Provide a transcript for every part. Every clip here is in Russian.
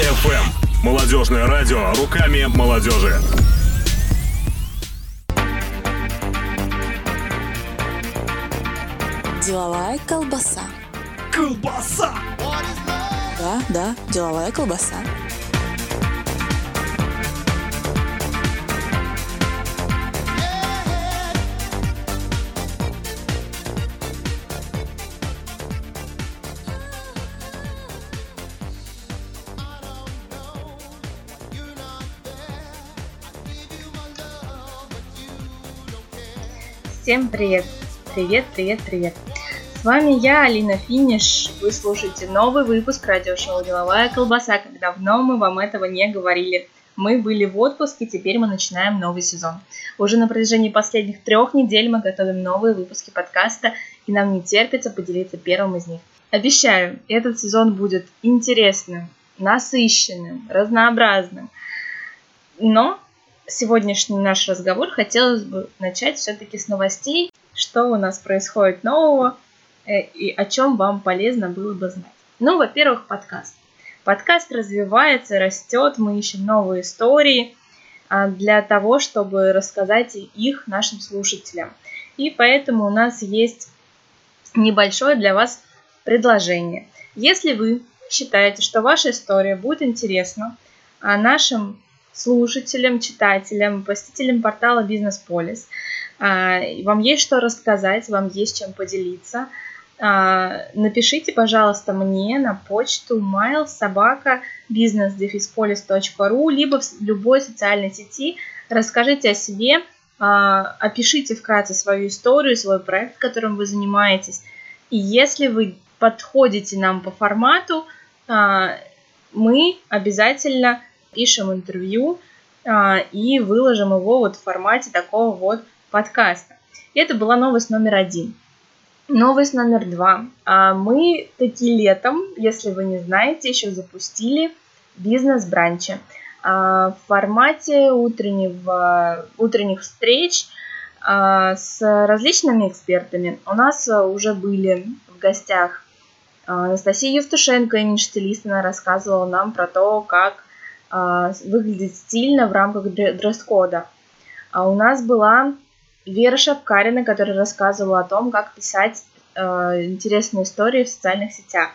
FM. Молодежное радио руками молодежи. Деловая колбаса. Колбаса! Да, да, деловая колбаса. Всем привет! Привет, привет, привет! С вами я, Алина Финиш. Вы слушаете новый выпуск радиошоу «Деловая колбаса», как давно мы вам этого не говорили. Мы были в отпуске, теперь мы начинаем новый сезон. Уже на протяжении последних трех недель мы готовим новые выпуски подкаста, и нам не терпится поделиться первым из них. Обещаю, этот сезон будет интересным, насыщенным, разнообразным. Но сегодняшний наш разговор хотелось бы начать все-таки с новостей, что у нас происходит нового э, и о чем вам полезно было бы знать. Ну, во-первых, подкаст. Подкаст развивается, растет, мы ищем новые истории а, для того, чтобы рассказать их нашим слушателям. И поэтому у нас есть небольшое для вас предложение. Если вы считаете, что ваша история будет интересна а нашим слушателям, читателям, посетителям портала Бизнес Полис. А, вам есть что рассказать, вам есть чем поделиться. А, напишите, пожалуйста, мне на почту mail собака business либо в любой социальной сети. Расскажите о себе, а, опишите вкратце свою историю, свой проект, которым вы занимаетесь. И если вы подходите нам по формату, мы обязательно пишем интервью а, и выложим его вот в формате такого вот подкаста. Это была новость номер один. Новость номер два. А, мы таки летом, если вы не знаете, еще запустили бизнес-бранчи а, в формате утреннего, утренних встреч с различными экспертами. У нас уже были в гостях Анастасия Евтушенко, имидж-стилист, она рассказывала нам про то, как выглядеть стильно в рамках дресс-кода. А у нас была Вера Шапкарина, которая рассказывала о том, как писать э, интересные истории в социальных сетях.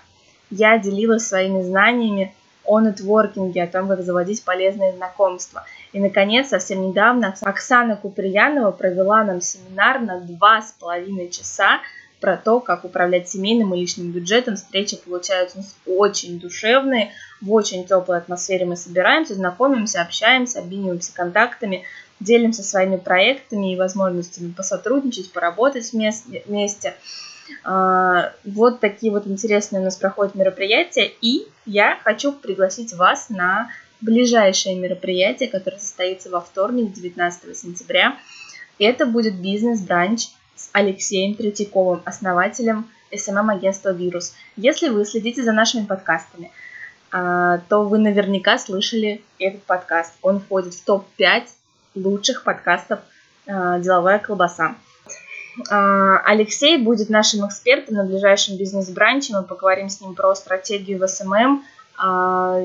Я делилась своими знаниями о нетворкинге, о том, как заводить полезные знакомства. И, наконец, совсем недавно Оксана Куприянова провела нам семинар на два с половиной часа про то, как управлять семейным и личным бюджетом. Встречи получаются очень душевные, в очень теплой атмосфере мы собираемся, знакомимся, общаемся, обмениваемся контактами, делимся своими проектами и возможностями посотрудничать, поработать вместе. А, вот такие вот интересные у нас проходят мероприятия, и я хочу пригласить вас на ближайшее мероприятие, которое состоится во вторник, 19 сентября. Это будет бизнес-бранч с Алексеем Третьяковым, основателем SMM-агентства «Вирус». Если вы следите за нашими подкастами, а, то вы наверняка слышали этот подкаст. Он входит в топ-5 лучших подкастов а, «Деловая колбаса». А, Алексей будет нашим экспертом на ближайшем бизнес-бранче. Мы поговорим с ним про стратегию в SMM.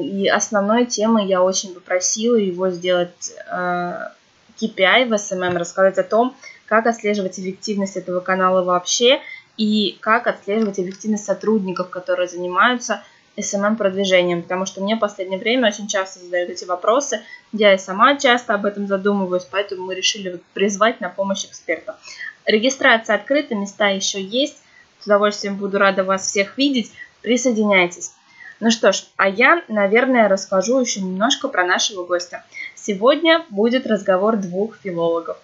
И основной темой я очень попросила его сделать KPI в SMM, рассказать о том, как отслеживать эффективность этого канала вообще и как отслеживать эффективность сотрудников, которые занимаются SMM-продвижением, потому что мне в последнее время очень часто задают эти вопросы, я и сама часто об этом задумываюсь, поэтому мы решили призвать на помощь эксперта. Регистрация открыта, места еще есть, с удовольствием буду рада вас всех видеть, присоединяйтесь. Ну что ж, а я, наверное, расскажу еще немножко про нашего гостя. Сегодня будет разговор двух филологов.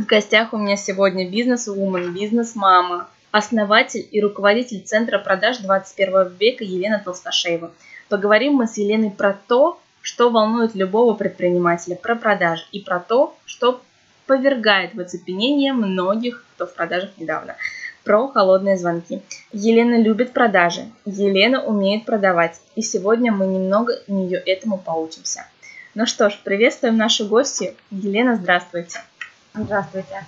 В гостях у меня сегодня бизнес-вумен, бизнес-мама, основатель и руководитель Центра продаж 21 века Елена Толсташеева. Поговорим мы с Еленой про то, что волнует любого предпринимателя, про продажи и про то, что повергает в оцепенение многих, кто в продажах недавно. Про холодные звонки. Елена любит продажи, Елена умеет продавать, и сегодня мы немного нее этому поучимся. Ну что ж, приветствуем нашу гостью. Елена, здравствуйте. Здравствуйте.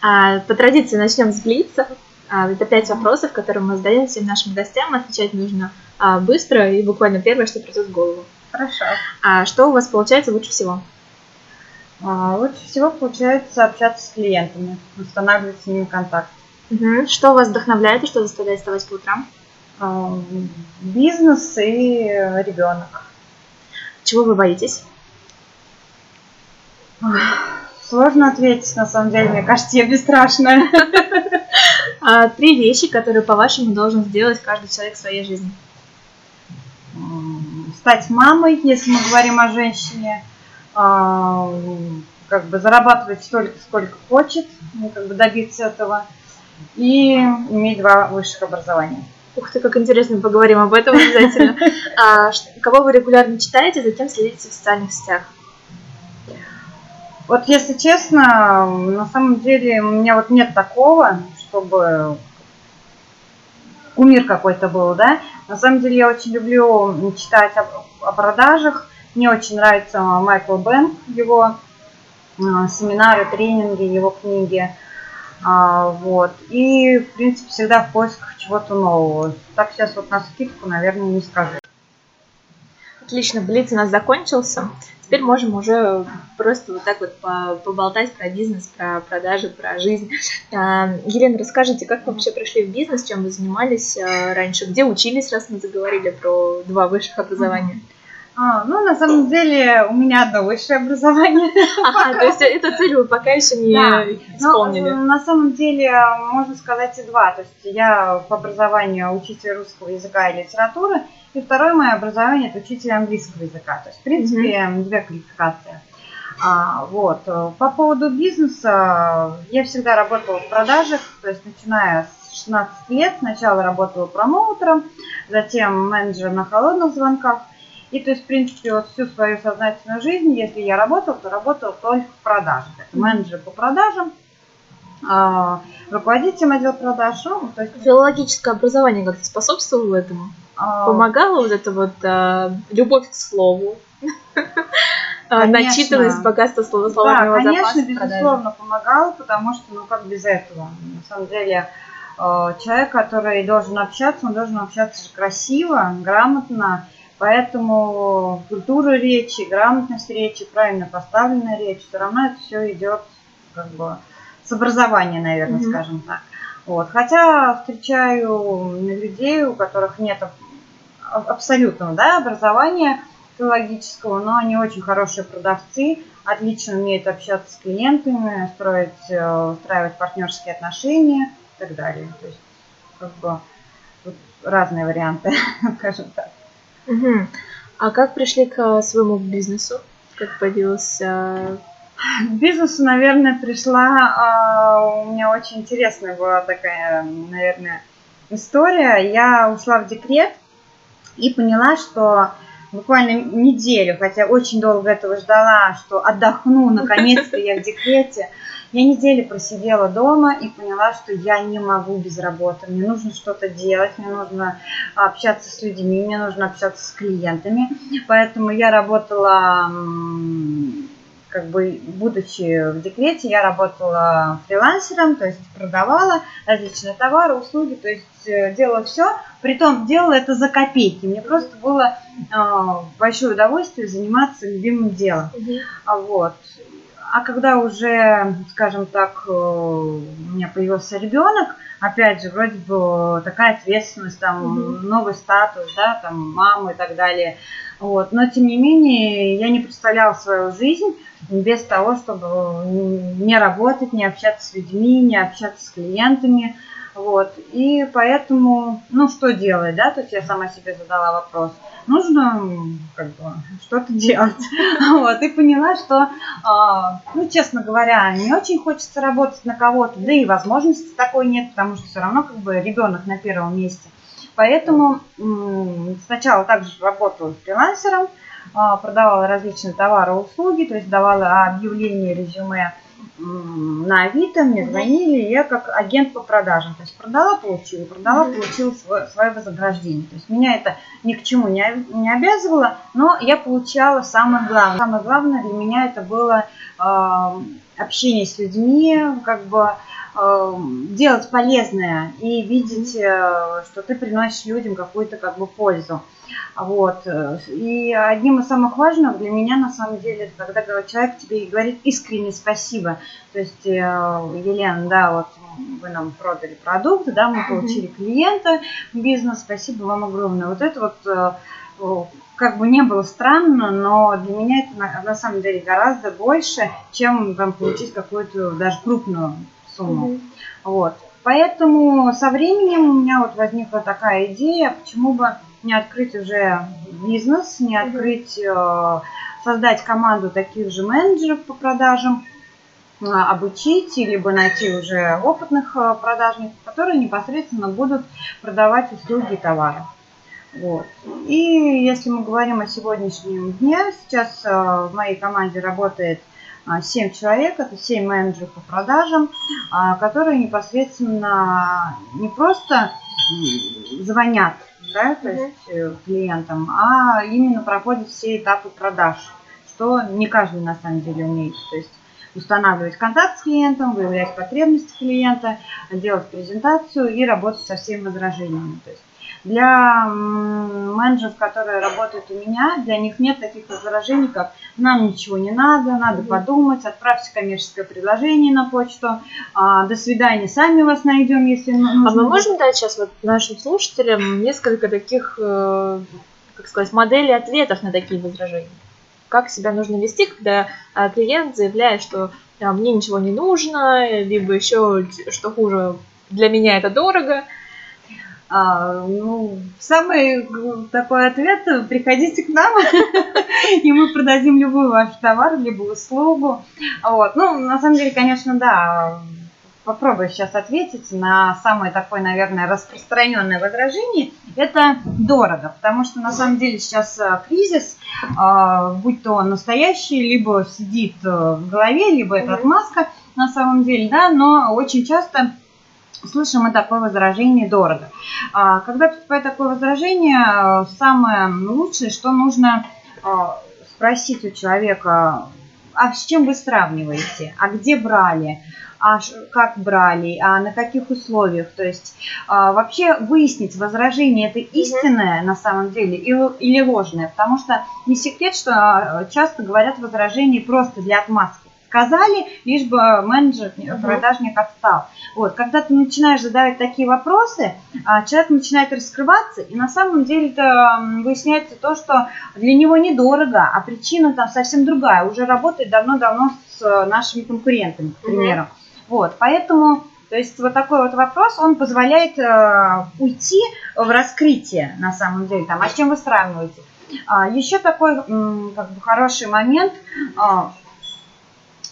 А, по традиции начнем с Блица. А, это пять вопросов, которые мы задаем всем нашим гостям. Отвечать нужно а, быстро и буквально первое, что придет в голову. Хорошо. А что у вас получается лучше всего? Лучше всего получается общаться с клиентами, устанавливать с ними контакт. Угу. Что вас вдохновляет и что заставляет вставать по утрам? Бизнес и ребенок. Чего вы боитесь? Сложно ответить, на самом деле, мне кажется, я бесстрашная. Три вещи, которые, по-вашему, должен сделать каждый человек в своей жизни. Стать мамой, если мы говорим о женщине, а, как бы зарабатывать столько, сколько хочет, ну, как бы добиться этого, и иметь два высших образования. Ух ты, как интересно, поговорим об этом обязательно. А, кого вы регулярно читаете, затем следите в социальных сетях? Вот если честно, на самом деле у меня вот нет такого, чтобы кумир какой-то был, да. На самом деле я очень люблю читать о, о продажах. Мне очень нравится Майкл Бен, его э, семинары, тренинги, его книги. А, вот. И, в принципе, всегда в поисках чего-то нового. Так сейчас вот на скидку, наверное, не скажу. Отлично, Блиц у нас закончился. Теперь можем уже просто вот так вот поболтать про бизнес, про продажи, про жизнь. А, Елена, расскажите, как вы вообще пришли в бизнес, чем вы занимались а, раньше, где учились, раз мы заговорили про два высших образования? А, ну, на самом деле, у меня одно высшее образование. Ага, то есть эту цель вы пока еще не да. исполнили. Ну, на самом деле, можно сказать и два. То есть я по образованию учитель русского языка и литературы, и второе мое образование – это учитель английского языка. То есть, в принципе, mm-hmm. две квалификации. А, вот. По поводу бизнеса, я всегда работала в продажах, то есть начиная с 16 лет. Сначала работала промоутером, затем менеджером на холодных звонках. И то есть, в принципе, вот всю свою сознательную жизнь, если я работала, то работала только в продажах. Это менеджер по продажам, а, руководителем отдела продаж. Ну, то есть... Филологическое образование как-то способствовало этому? А, Помогала вот эта вот а, любовь к слову? Конечно. Начитанность, богатство словословного да, конечно, безусловно, помогала, потому что, ну, как без этого? На самом деле, а, человек, который должен общаться, он должен общаться красиво, грамотно, поэтому культура речи, грамотность речи, правильно поставленная речь, все равно это все идет как бы с образования, наверное, mm-hmm. скажем так. Вот. Хотя встречаю людей, у которых нет абсолютного да, образования филологического, но они очень хорошие продавцы, отлично умеют общаться с клиентами, строить, э, устраивать партнерские отношения и так далее. То есть, как бы, разные варианты, скажем так. Угу. А как пришли к своему бизнесу? Как появился к бизнесу, наверное, пришла, а, у меня очень интересная была такая, наверное, история. Я ушла в декрет и поняла, что буквально неделю, хотя очень долго этого ждала, что отдохну, наконец-то я в декрете. Я неделю просидела дома и поняла, что я не могу без работы. Мне нужно что-то делать, мне нужно общаться с людьми, мне нужно общаться с клиентами. Поэтому я работала как бы, будучи в декрете, я работала фрилансером, то есть продавала различные товары, услуги, то есть э, делала все, притом делала это за копейки. Мне просто было э, большое удовольствие заниматься любимым делом. Mm-hmm. Вот. А когда уже, скажем так, э, у меня появился ребенок, опять же, вроде бы такая ответственность, там, mm-hmm. новый статус, да, там, мамы и так далее. Вот. Но, тем не менее, я не представляла свою жизнь без того, чтобы не работать, не общаться с людьми, не общаться с клиентами. Вот. И поэтому, ну, что делать, да, то есть я сама себе задала вопрос. Нужно, как бы, что-то делать. Вот. И поняла, что, а, ну, честно говоря, не очень хочется работать на кого-то, да и возможности такой нет, потому что все равно, как бы, ребенок на первом месте. Поэтому сначала также работала фрилансером, а, продавала различные товары и услуги, то есть давала объявление, резюме на Авито, мне звонили, я как агент по продажам. То есть продала, получила, продала, получила свое, свое вознаграждение. То есть меня это ни к чему не, не обязывало, но я получала самое главное. Самое главное для меня это было э, общение с людьми, как бы э, делать полезное и видеть, э, что ты приносишь людям какую-то как бы пользу. Вот. И одним из самых важных для меня на самом деле, это когда человек тебе говорит искренне спасибо. То есть, э, Елена, да, вот вы нам продали продукт, да, мы получили клиента, бизнес, спасибо вам огромное. Вот это вот э, как бы не было странно, но для меня это на, на самом деле гораздо больше, чем там получить какую-то даже крупную сумму. Mm-hmm. Вот. Поэтому со временем у меня вот возникла такая идея, почему бы не открыть уже бизнес, не открыть, э, создать команду таких же менеджеров по продажам, э, обучить, либо найти уже опытных э, продажников, которые непосредственно будут продавать услуги и товары. Вот. И если мы говорим о сегодняшнем дне, сейчас в моей команде работает 7 человек, это 7 менеджеров по продажам, которые непосредственно не просто звонят да, то есть э, клиентам, а именно проходят все этапы продаж, что не каждый на самом деле умеет. То есть устанавливать контакт с клиентом, выявлять потребности клиента, делать презентацию и работать со всеми возражениями. То есть для менеджеров, которые работают у меня, для них нет таких возражений, как нам ничего не надо, надо mm-hmm. подумать, отправьте коммерческое предложение на почту, а, до свидания, сами вас найдем, если нужно. А мы можем дать сейчас вот нашим слушателям несколько таких, э, как сказать, моделей ответов на такие возражения? Как себя нужно вести, когда а, клиент заявляет, что а, мне ничего не нужно, либо еще, что хуже, для меня это дорого – а, ну, самый такой ответ – приходите к нам, и мы продадим любой ваш товар, либо услугу. Вот. Ну, на самом деле, конечно, да, попробую сейчас ответить на самое такое, наверное, распространенное возражение. Это дорого, потому что на самом деле сейчас э, кризис, а, будь то настоящий, либо сидит э, в голове, либо это отмазка на самом деле, да, но очень часто слышим мы такое возражение дорого. А, когда поступает такое возражение, самое лучшее, что нужно а, спросить у человека, а с чем вы сравниваете, а где брали, а как брали, а на каких условиях. То есть а, вообще выяснить, возражение это истинное на самом деле или, или ложное. Потому что не секрет, что часто говорят возражения просто для отмазки сказали, лишь бы менеджер, продажник отстал. Вот, когда ты начинаешь задавать такие вопросы, а, человек начинает раскрываться, и на самом деле это выясняется то, что для него недорого, а причина там совсем другая, уже работает давно-давно с нашими конкурентами, к примеру. Угу. Вот, поэтому то есть вот такой вот вопрос, он позволяет э, уйти в раскрытие на самом деле. Там, а с чем вы сравниваете? А, еще такой м, как бы хороший момент. А,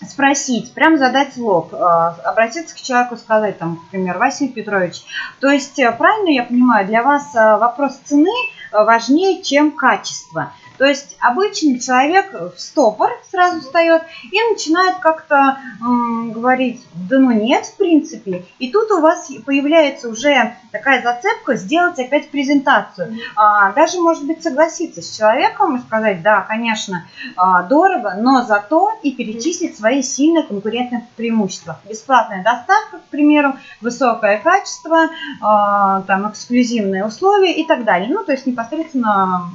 спросить, прям задать в лоб, а, обратиться к человеку, сказать, там, например, Василий Петрович, то есть э, правильно я понимаю, для вас э, вопрос цены э, важнее, чем качество. То есть обычный человек в стопор сразу встает и начинает как-то м, говорить, да ну нет, в принципе. И тут у вас появляется уже такая зацепка сделать опять презентацию. А, даже, может быть, согласиться с человеком и сказать, да, конечно, а, дорого, но зато и перечислить свои сильные конкурентные преимущества. Бесплатная доставка, к примеру, высокое качество, а, там, эксклюзивные условия и так далее. Ну, то есть непосредственно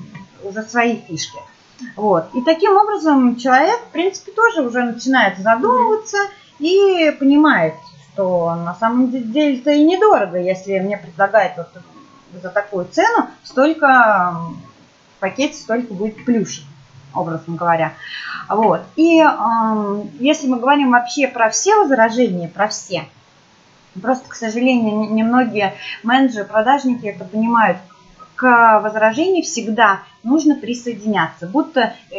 уже свои фишки. Вот. И таким образом человек, в принципе, тоже уже начинает задумываться и понимает, что на самом деле это и недорого, если мне предлагают вот за такую цену столько в пакете столько будет плюшек, образно говоря. Вот. И э, если мы говорим вообще про все возражения, про все, просто, к сожалению, немногие менеджеры, продажники это понимают, к возражению всегда нужно присоединяться. Будто, э,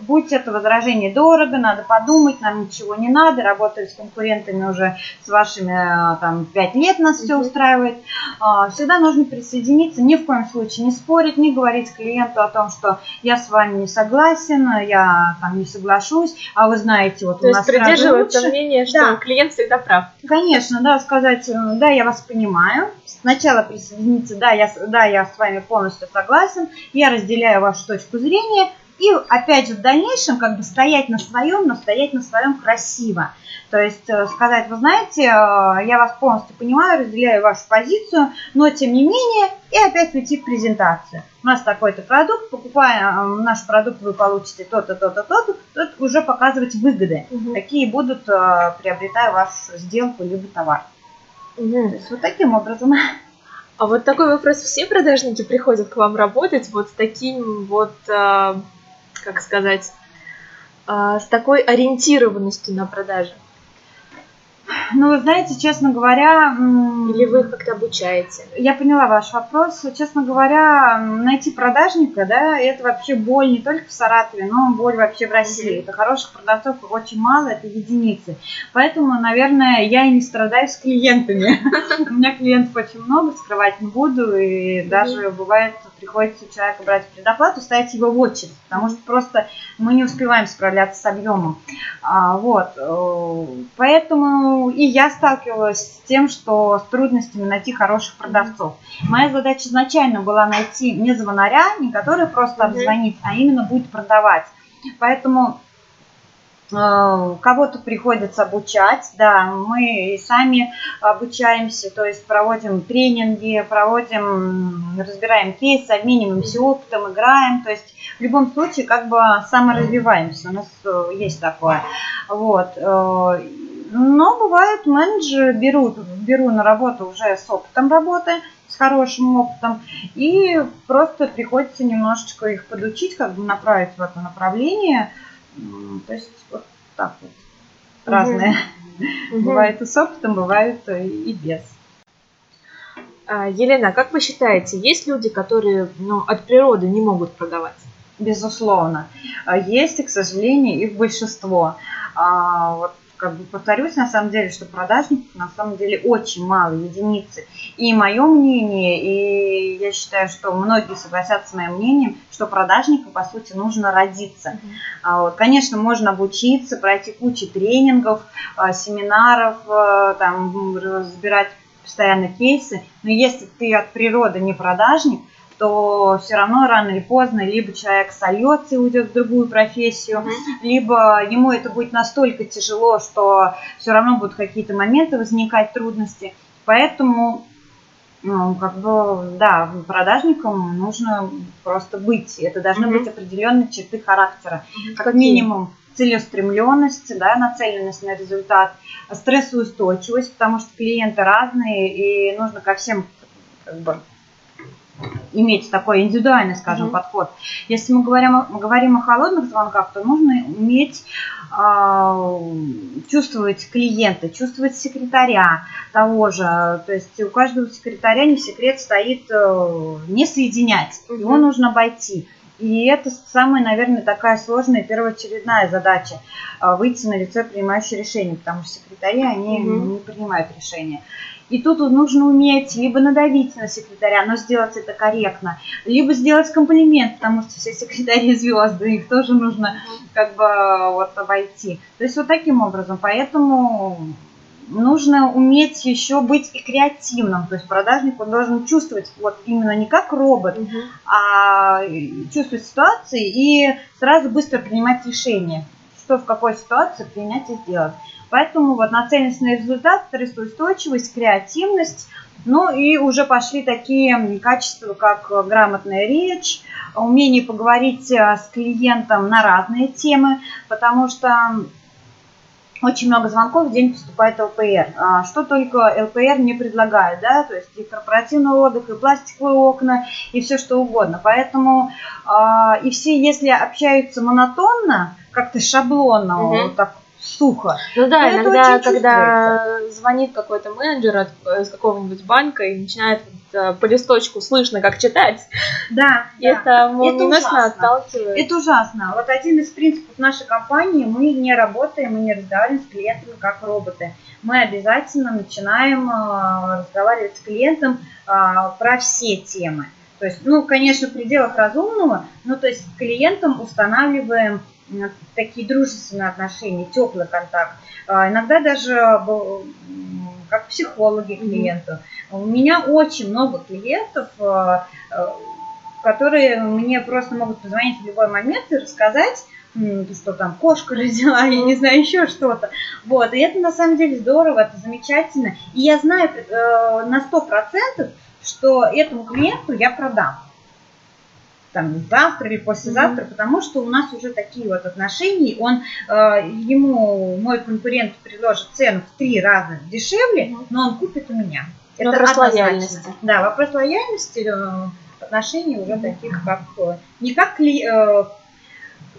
будь это возражение дорого, надо подумать, нам ничего не надо, работали с конкурентами уже с вашими э, там 5 лет, нас все устраивает. Э, всегда нужно присоединиться, ни в коем случае не спорить, не говорить клиенту о том, что я с вами не согласен, я там не соглашусь, а вы знаете, вот То у нас придерживаться лучше. мнения, что Да. клиент всегда прав. Конечно, да, сказать, э, да, я вас понимаю. Сначала присоединиться, да, я, да, я с вами полностью согласен, я разделяю вашу точку зрения, И опять же в дальнейшем как бы стоять на своем, но стоять на своем красиво. То есть э, сказать, вы знаете, э, я вас полностью понимаю, разделяю вашу позицию, но тем не менее, и опять уйти в презентацию. У нас такой-то продукт, покупая э, наш продукт, вы получите то-то, то-то, то-то, тут уже показывать выгоды, Мгм. какие будут, приобретая вашу сделку либо товар. Мгм. То есть вот таким образом. А вот такой вопрос. Все продажники приходят к вам работать вот с таким вот, а, как сказать, а, с такой ориентированностью на продажи? Ну, вы знаете, честно говоря, Или вы их как-то обучаете? Я поняла ваш вопрос. Честно говоря, найти продажника, да, это вообще боль не только в Саратове, но боль вообще в России. Это хороших продавцов очень мало, это единицы. Поэтому, наверное, я и не страдаю с клиентами. У меня клиентов очень много, скрывать не буду. И даже бывает, приходится у человека брать предоплату, ставить его в очередь, потому что просто мы не успеваем справляться с объемом. А, вот. э, Поэтому и я сталкивалась с тем, что с трудностями найти хороших продавцов. Моя задача изначально была найти не звонаря, не который просто обзвонит, а именно будет продавать. Поэтому э, кого-то приходится обучать, да, мы и сами обучаемся, то есть проводим тренинги, проводим, разбираем кейсы, обмениваемся опытом, играем, то есть в любом случае как бы саморазвиваемся, у нас э, есть такое, вот. Но бывают менеджеры берут, беру на работу уже с опытом работы, с хорошим опытом, и просто приходится немножечко их подучить, как бы направить в это направление. То есть вот так вот. Разные. Мгм. Бывает и с опытом, бывает и и без. А, Елена, как вы считаете, есть люди, которые ну, от природы не могут продавать? Безусловно. А Есть, и, к сожалению, их большинство. А, Вот как бы повторюсь, на самом деле, что продажников на самом деле очень мало, единицы. И мое мнение, и я считаю, что многие согласятся с моим мнением, что продажнику, по сути, нужно родиться. А конечно, можно обучиться, пройти кучу тренингов, а, семинаров, а, там, разбирать постоянно кейсы, но если ты от природы не продажник, то все равно рано или поздно либо человек сольется и уйдет в другую профессию, либо ему это будет настолько тяжело, что все равно будут какие-то моменты возникать трудности. Поэтому, ну, как бы, да, продажникам нужно просто быть. Это должны Мгм. быть определенные черты характера. Как Какие? минимум целеустремленность, да, нацеленность на результат, стрессоустойчивость, потому что клиенты разные, и нужно ко всем как бы, иметь такой индивидуальный, скажем, Мгм. подход. Если мы говорим, о- мы говорим о холодных звонках, то нужно уметь а, чувствовать клиента, чувствовать секретаря того же. То есть у каждого секретаря не секрет стоит э, не соединять, его Мгм. нужно обойти. И это самая, наверное, такая сложная первоочередная задача а, выйти на лицо принимающее решение, потому что секретари, они Мгм. не принимают решения. И тут нужно уметь либо надавить на секретаря, но сделать это корректно, либо сделать комплимент, потому что все секретари звезды, их тоже нужно как бы вот обойти. То есть вот таким образом. Поэтому нужно уметь еще быть и креативным. То есть продажник он должен чувствовать вот именно не как робот, Мгм. а чувствовать ситуации и сразу быстро принимать решение, что в какой ситуации принять и сделать. Поэтому вот нацеленность на результат, стрессоустойчивость, креативность, ну и уже пошли такие качества, как грамотная речь, умение поговорить э, с клиентом на разные темы, потому что очень много звонков в день поступает ЛПР. А, Что только ЛПР не предлагает, да, то есть и корпоративный отдых, и пластиковые окна, и все что угодно. Поэтому а, и все, если общаются монотонно, как-то шаблонно, вот так сухо, Ну да, Это иногда, когда звонит какой-то менеджер от, из какого-нибудь банка и начинает э, по листочку слышно, как читать, да, это молниеносно ужасно. отталкивает. Это ужасно. Вот один из принципов нашей компании, мы не работаем, мы не разговариваем с клиентами как роботы. Мы обязательно начинаем э, разговаривать с клиентом э, про все темы. То есть, ну, конечно, в пределах разумного, но то есть с клиентом устанавливаем такие дружественные отношения, теплый контакт. А, Иногда даже как психологи клиенту. У меня очень много клиентов, э, э, которые мне просто могут позвонить в любой момент и рассказать, что там кошка родила, я не знаю, еще что-то. Вот, и это на самом деле здорово, это замечательно. И я знаю э, на сто процентов, что этому клиенту я продам. Там завтра или послезавтра, mm-hmm. потому что у нас уже такие вот отношения. Он э, ему мой конкурент предложит цену в три раза дешевле, mm-hmm. но он купит у меня. Это вопрос лояльности. Да, вопрос лояльности э, отношений уже mm-hmm. таких как э, не как кли, э,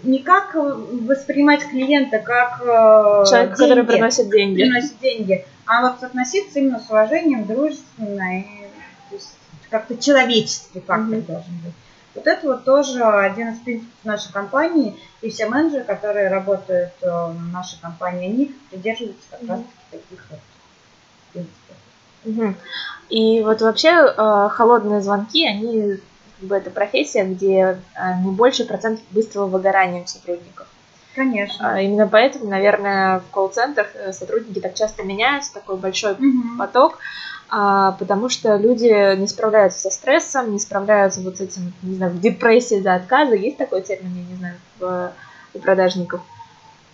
не как воспринимать клиента как э, человек, деньги, который приносит деньги. приносит деньги, а вот относиться именно с уважением, дружественно и как-то человеческий фактор mm-hmm. должен быть. Вот это вот тоже один из принципов нашей компании, и все менеджеры, которые работают в нашей компании, они придерживаются как mm-hmm. раз таких вот принципов. И вот вообще э, холодные звонки, они как бы это профессия, где э, не больше процентов быстрого выгорания у сотрудников. Конечно. А, именно поэтому, наверное, в колл-центрах э, сотрудники так часто меняются, такой большой угу. поток, потому что люди не справляются со стрессом, не справляются вот с этим, не знаю, в депрессии за отказы. Есть такой термин, я не знаю, в, у продажников?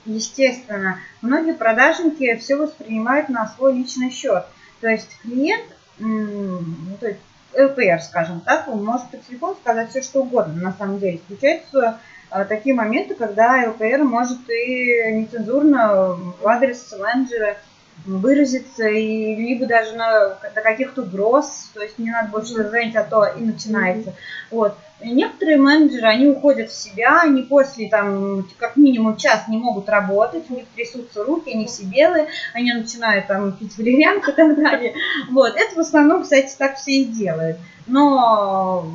Естественно. Многие продажники все воспринимают на свой личный счет. То есть клиент, то есть ЛПР, скажем так, он может по телефону сказать все, что угодно. На самом деле случаются а, такие моменты, когда ЛПР может и нецензурно в адрес менеджера выразиться, и либо даже на, до каких-то угроз, то есть не надо больше звонить, а то и начинается. Вот. И некоторые менеджеры, они уходят в себя, они после, там, как минимум час не могут работать, у них трясутся руки, они все белые, они начинают там пить валерьянку и так далее. Вот. Это в основном, кстати, так все и делают. Но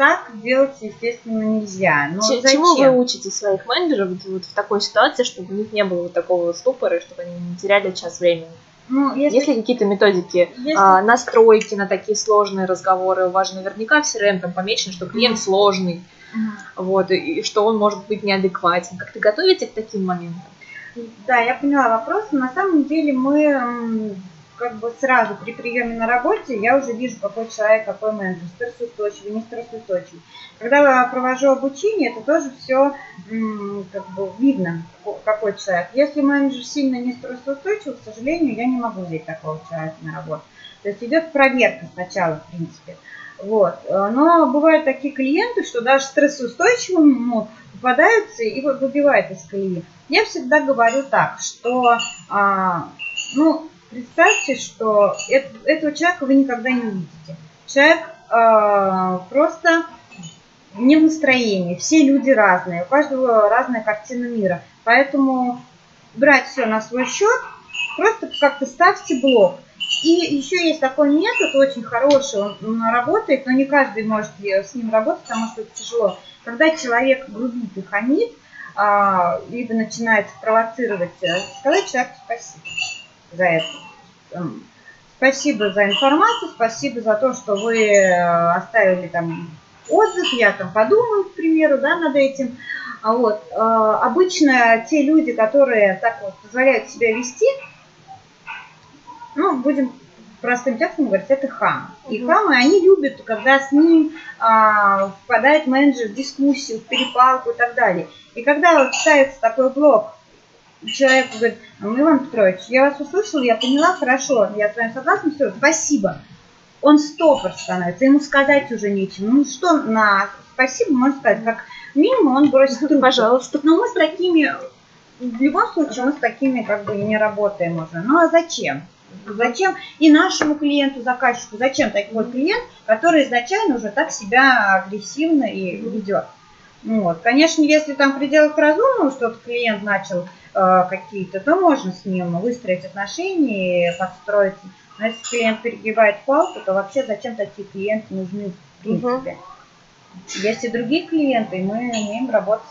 так делать, естественно, нельзя. Но Ч- зачем? Чему вы учите своих менеджеров вот в такой ситуации, чтобы у них не было вот такого ступора, чтобы они не теряли час времени? Ну, если... Есть ли какие-то методики, если... а, настройки на такие сложные разговоры? У вас же наверняка в CRM там помечено, что клиент mm-hmm. сложный, mm-hmm. вот, и, и что он может быть неадекватен. Как ты готовите к таким моментам? Да, я поняла вопрос. На самом деле мы как бы сразу при приеме на работе я уже вижу, какой человек, какой менеджер, стрессоустойчивый, не стрессоустойчивый. Когда я провожу обучение, это тоже все как бы видно, какой человек. Если менеджер сильно не стрессоустойчивый, к сожалению, я не могу взять такого человека на работу. То есть идет проверка сначала, в принципе. Вот. Но бывают такие клиенты, что даже стрессоустойчивым попадаются и выбивают из колеи. Я всегда говорю так, что а, ну, представьте, что это, этого человека вы никогда не увидите. Человек э, просто не в настроении. Все люди разные, у каждого разная картина мира. Поэтому брать все на свой счет, просто как-то ставьте блок. И еще есть такой метод, очень хороший, он, он работает, но не каждый может с ним работать, потому что это тяжело. Когда человек грубит и хамит, а, либо начинает провоцировать, э, сказать человеку спасибо за это. Эм, спасибо за информацию, спасибо за то, что вы э, оставили там отзыв, я там подумаю, к примеру, да, над этим. А вот. Э, обычно те люди, которые так вот позволяют себя вести, ну, будем простым текстом говорить, это хам. И хамы, они любят, когда с ним а, впадает менеджер в дискуссию, в перепалку и так далее. И когда вот ставится такой блок, человек говорит, ну, Иван Петрович, я вас услышал, я поняла, хорошо, я с вами согласна, все, спасибо. Он стопор становится, ему сказать уже нечем. Ну что на спасибо можно сказать, как минимум он бросит трубку. Пожалуйста. Но мы с такими, в любом случае мы с такими как бы не работаем уже. Ну а зачем? Зачем и нашему клиенту, заказчику, зачем такой клиент, который изначально уже так себя агрессивно и ведет? Ну, вот. Конечно, если там в пределах разумного что-то клиент начал э, какие-то, то можно с ним выстроить отношения, подстроить. Но если клиент перегибает палку, то вообще зачем такие клиенты нужны в принципе? Угу. Есть и другие клиенты, и мы умеем работать.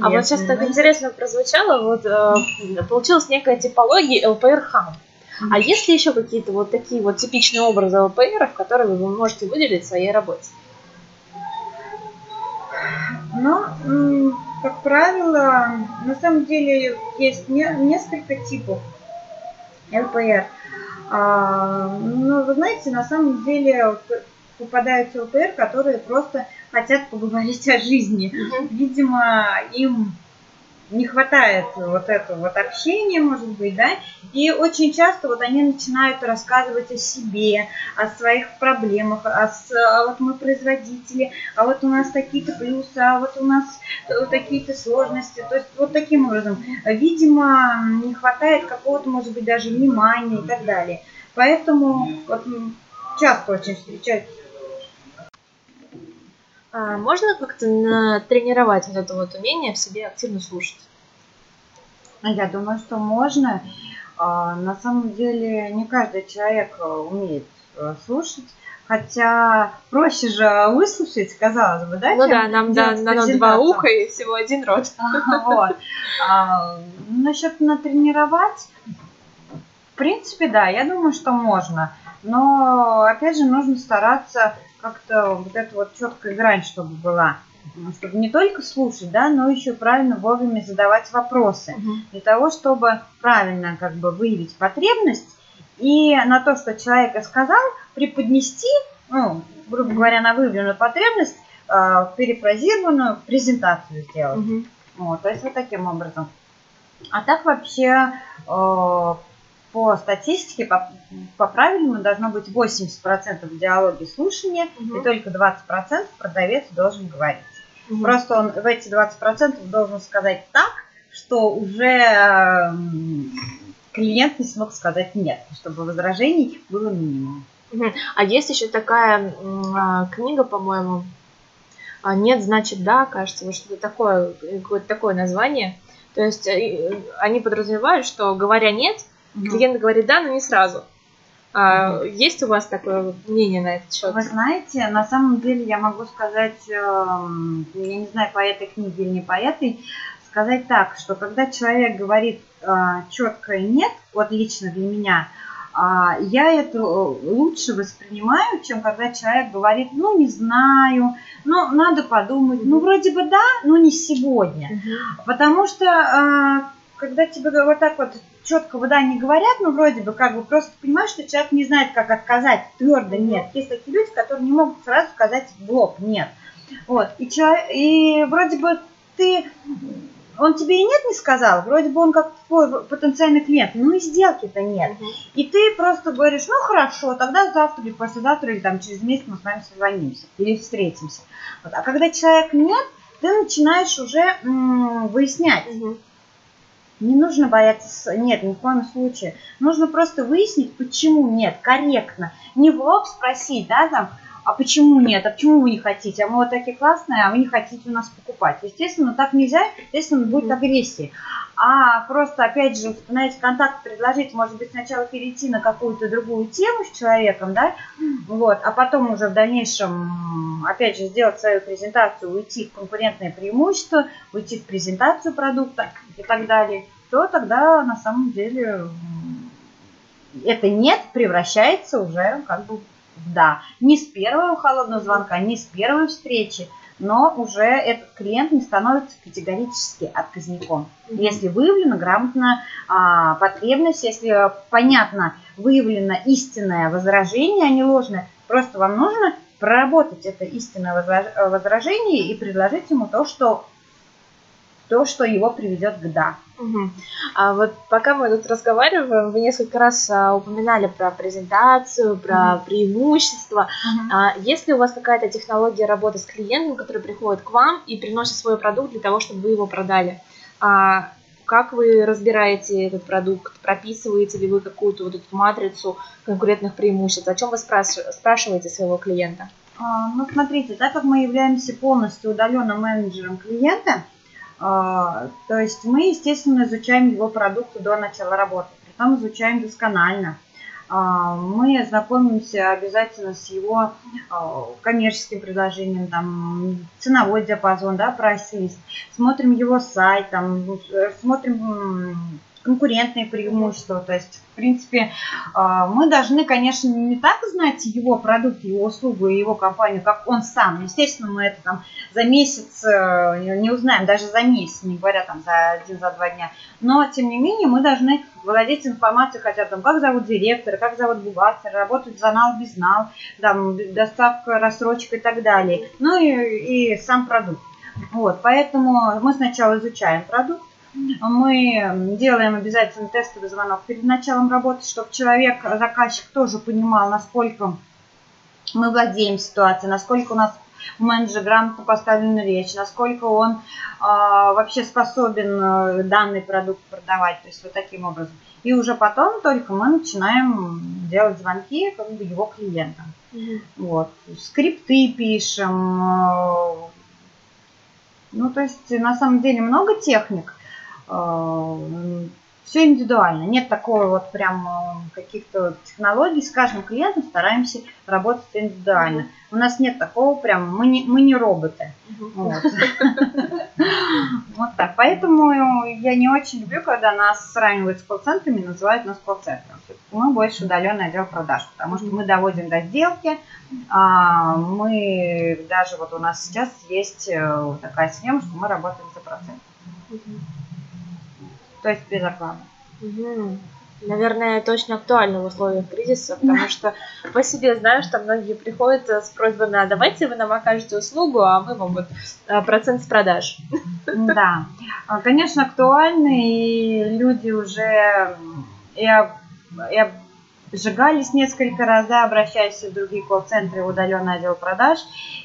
А вот сейчас так интересно прозвучало, вот э, получилась некая типология хам. А есть ли еще какие-то вот такие вот типичные образы ЛПРов, которые вы можете выделить в своей работе? Но, как правило, на самом деле есть не, несколько типов ЛПР. А, но вы знаете, на самом деле попадаются ЛТР, которые просто хотят поговорить о жизни. Видимо, им не хватает вот этого вот общения, может быть, да, и очень часто вот они начинают рассказывать о себе, о своих проблемах, о, а вот мы производители, а вот у нас такие-то плюсы, а вот у нас э, такие-то сложности, то есть вот таким образом, видимо, не хватает какого-то, может быть, даже внимания и так далее. Поэтому вот часто очень встречается А можно как-то натренировать вот это вот умение в себе активно слушать? Я думаю, что можно. А, На самом деле не каждый человек э, умеет э, слушать, хотя проще же выслушать, казалось бы, да? ну да, нам да, дано два уха и всего один рот. Вот. А, Насчет натренировать, в принципе, да, я думаю, что можно. Но, опять же, нужно стараться как-то вот эту вот четкая грань, чтобы была. Чтобы не только слушать, да, но еще правильно вовремя задавать вопросы. Для того, чтобы правильно как бы выявить потребность и на то, что человек и сказал, преподнести, ну, грубо говоря, на выявленную потребность, э, перефразированную презентацию сделать. Мгм. Вот, то есть вот таким образом. А так вообще э, по статистике, по, по правильному должно быть 80% диалоги слушания Мгм. и только 20% продавец должен говорить. Мгм. Просто он в эти 20% должен сказать так, что уже эм, клиент не смог сказать нет, чтобы возражений было минимум. А есть еще такая а, книга, по-моему, а, «Нет, значит да», кажется, вот что-то такое, э, какое-то такое название. То есть э, они подразумевают, что говоря «нет», клиент говорит «да», но не сразу. А, Есть у вас такое мнение на этот счет? Вы знаете, на самом деле я могу сказать, эм, я не знаю, по этой книге или не по этой, сказать так, что когда человек говорит четко нет, вот лично для меня, а, я это э, лучше воспринимаю, чем когда человек говорит, ну не знаю, ну надо подумать, ну вроде бы да, но не сегодня. Мгм. Потому что а, когда тебе вот так вот четко да не говорят, ну вроде бы как бы просто понимаешь, что человек не знает, как отказать твердо нет. Есть такие люди, которые не могут сразу сказать в лоб нет. Вот. И, человек, и вроде бы ты, он тебе и нет не сказал, вроде бы он как твой потенциальный клиент, ну и сделки-то нет. И ты просто говоришь, ну хорошо, тогда завтра или послезавтра, или там через месяц мы с вами созвонимся или встретимся. Вот. А когда человек нет, ты начинаешь уже м, выяснять. Не нужно бояться, нет, ни в коем случае. Нужно просто выяснить, почему нет, корректно. Не в лоб спросить, да, там, а почему нет, а почему вы не хотите, а мы вот такие классные, а вы не хотите у нас покупать. Естественно, так нельзя, естественно, будет агрессия. А просто, опять же, установить контакт, предложить, может быть, сначала перейти на какую-то другую тему с человеком, да, вот, а потом уже в дальнейшем, опять же, сделать свою презентацию, уйти в конкурентное преимущество, уйти в презентацию продукта и так далее, то тогда на самом деле это нет превращается уже как бы в да. Не с первого холодного звонка, не с первой встречи, но уже этот клиент не становится категорически отказником. Если выявлена грамотно а, потребность, если понятно выявлено истинное возражение, а не ложное, просто вам нужно проработать это истинное возра- возражение и предложить ему то, что то, что его приведет к да. Мгм. А вот пока мы тут разговариваем, вы несколько раз а, упоминали про презентацию, про Мгм. преимущества. А есть ли у вас какая-то технология работы с клиентом, который приходит к вам и приносит свой продукт для того, чтобы вы его продали? А как вы разбираете этот продукт? Прописываете ли вы какую-то вот эту матрицу конкурентных преимуществ? О чем вы спраш- спрашиваете своего клиента? А, Ну, смотрите, так как мы являемся полностью удаленным менеджером клиента, то есть мы, естественно, изучаем его продукты до начала работы, притом изучаем досконально. А, Мы знакомимся обязательно с его а, коммерческим предложением, там, ценовой диапазон, да, прайс-лист, смотрим его сайт, там, э, смотрим конкурентные преимущества. То есть, в принципе, а, мы должны, конечно, не так знать его продукт, его услугу и его компанию, как он сам. Естественно, мы это там за месяц э, не узнаем, даже за месяц, не говоря там за один, за два дня. Но, тем не менее, мы должны владеть информацией хотя бы, там, как зовут директора, как зовут бухгалтера, работать за нал, без нал, там, доставка, рассрочка и так далее. Ну и, и сам продукт. Вот, поэтому мы сначала изучаем продукт, мы делаем обязательно тестовый звонок перед началом работы, чтобы человек, заказчик тоже понимал, насколько мы владеем ситуацией, насколько у нас у менеджера грамотно поставлена речь, насколько он э, вообще способен э, данный продукт продавать, то есть вот таким образом. И уже потом только мы начинаем делать звонки как бы его клиентам. Mm-hmm. Вот. Скрипты пишем. Э, ну, то есть на самом деле много техник. Все индивидуально. Нет такого вот прям э, каких-то технологий. С каждым клиентом стараемся работать индивидуально. У нас нет такого прям, мы не, мы не роботы. Вот. вот так. Поэтому я не очень люблю, когда нас сравнивают с колл-центрами, называют нас колл-центром. Мы больше удаленный отдел продаж, потому что мы доводим до сделки. А, мы даже вот у нас сейчас есть э, такая схема, что мы работаем за процент то есть без рекламы. Угу. Наверное, это очень актуально в условиях кризиса, потому что по себе знаю, что многие приходят с просьбами, а давайте вы нам окажете услугу, а мы вам вот а, процент с продаж. Да, а, конечно, актуально, и люди уже и, и сжигались несколько раз, да, обращаясь в другие колл-центры, удаленный отдел продаж,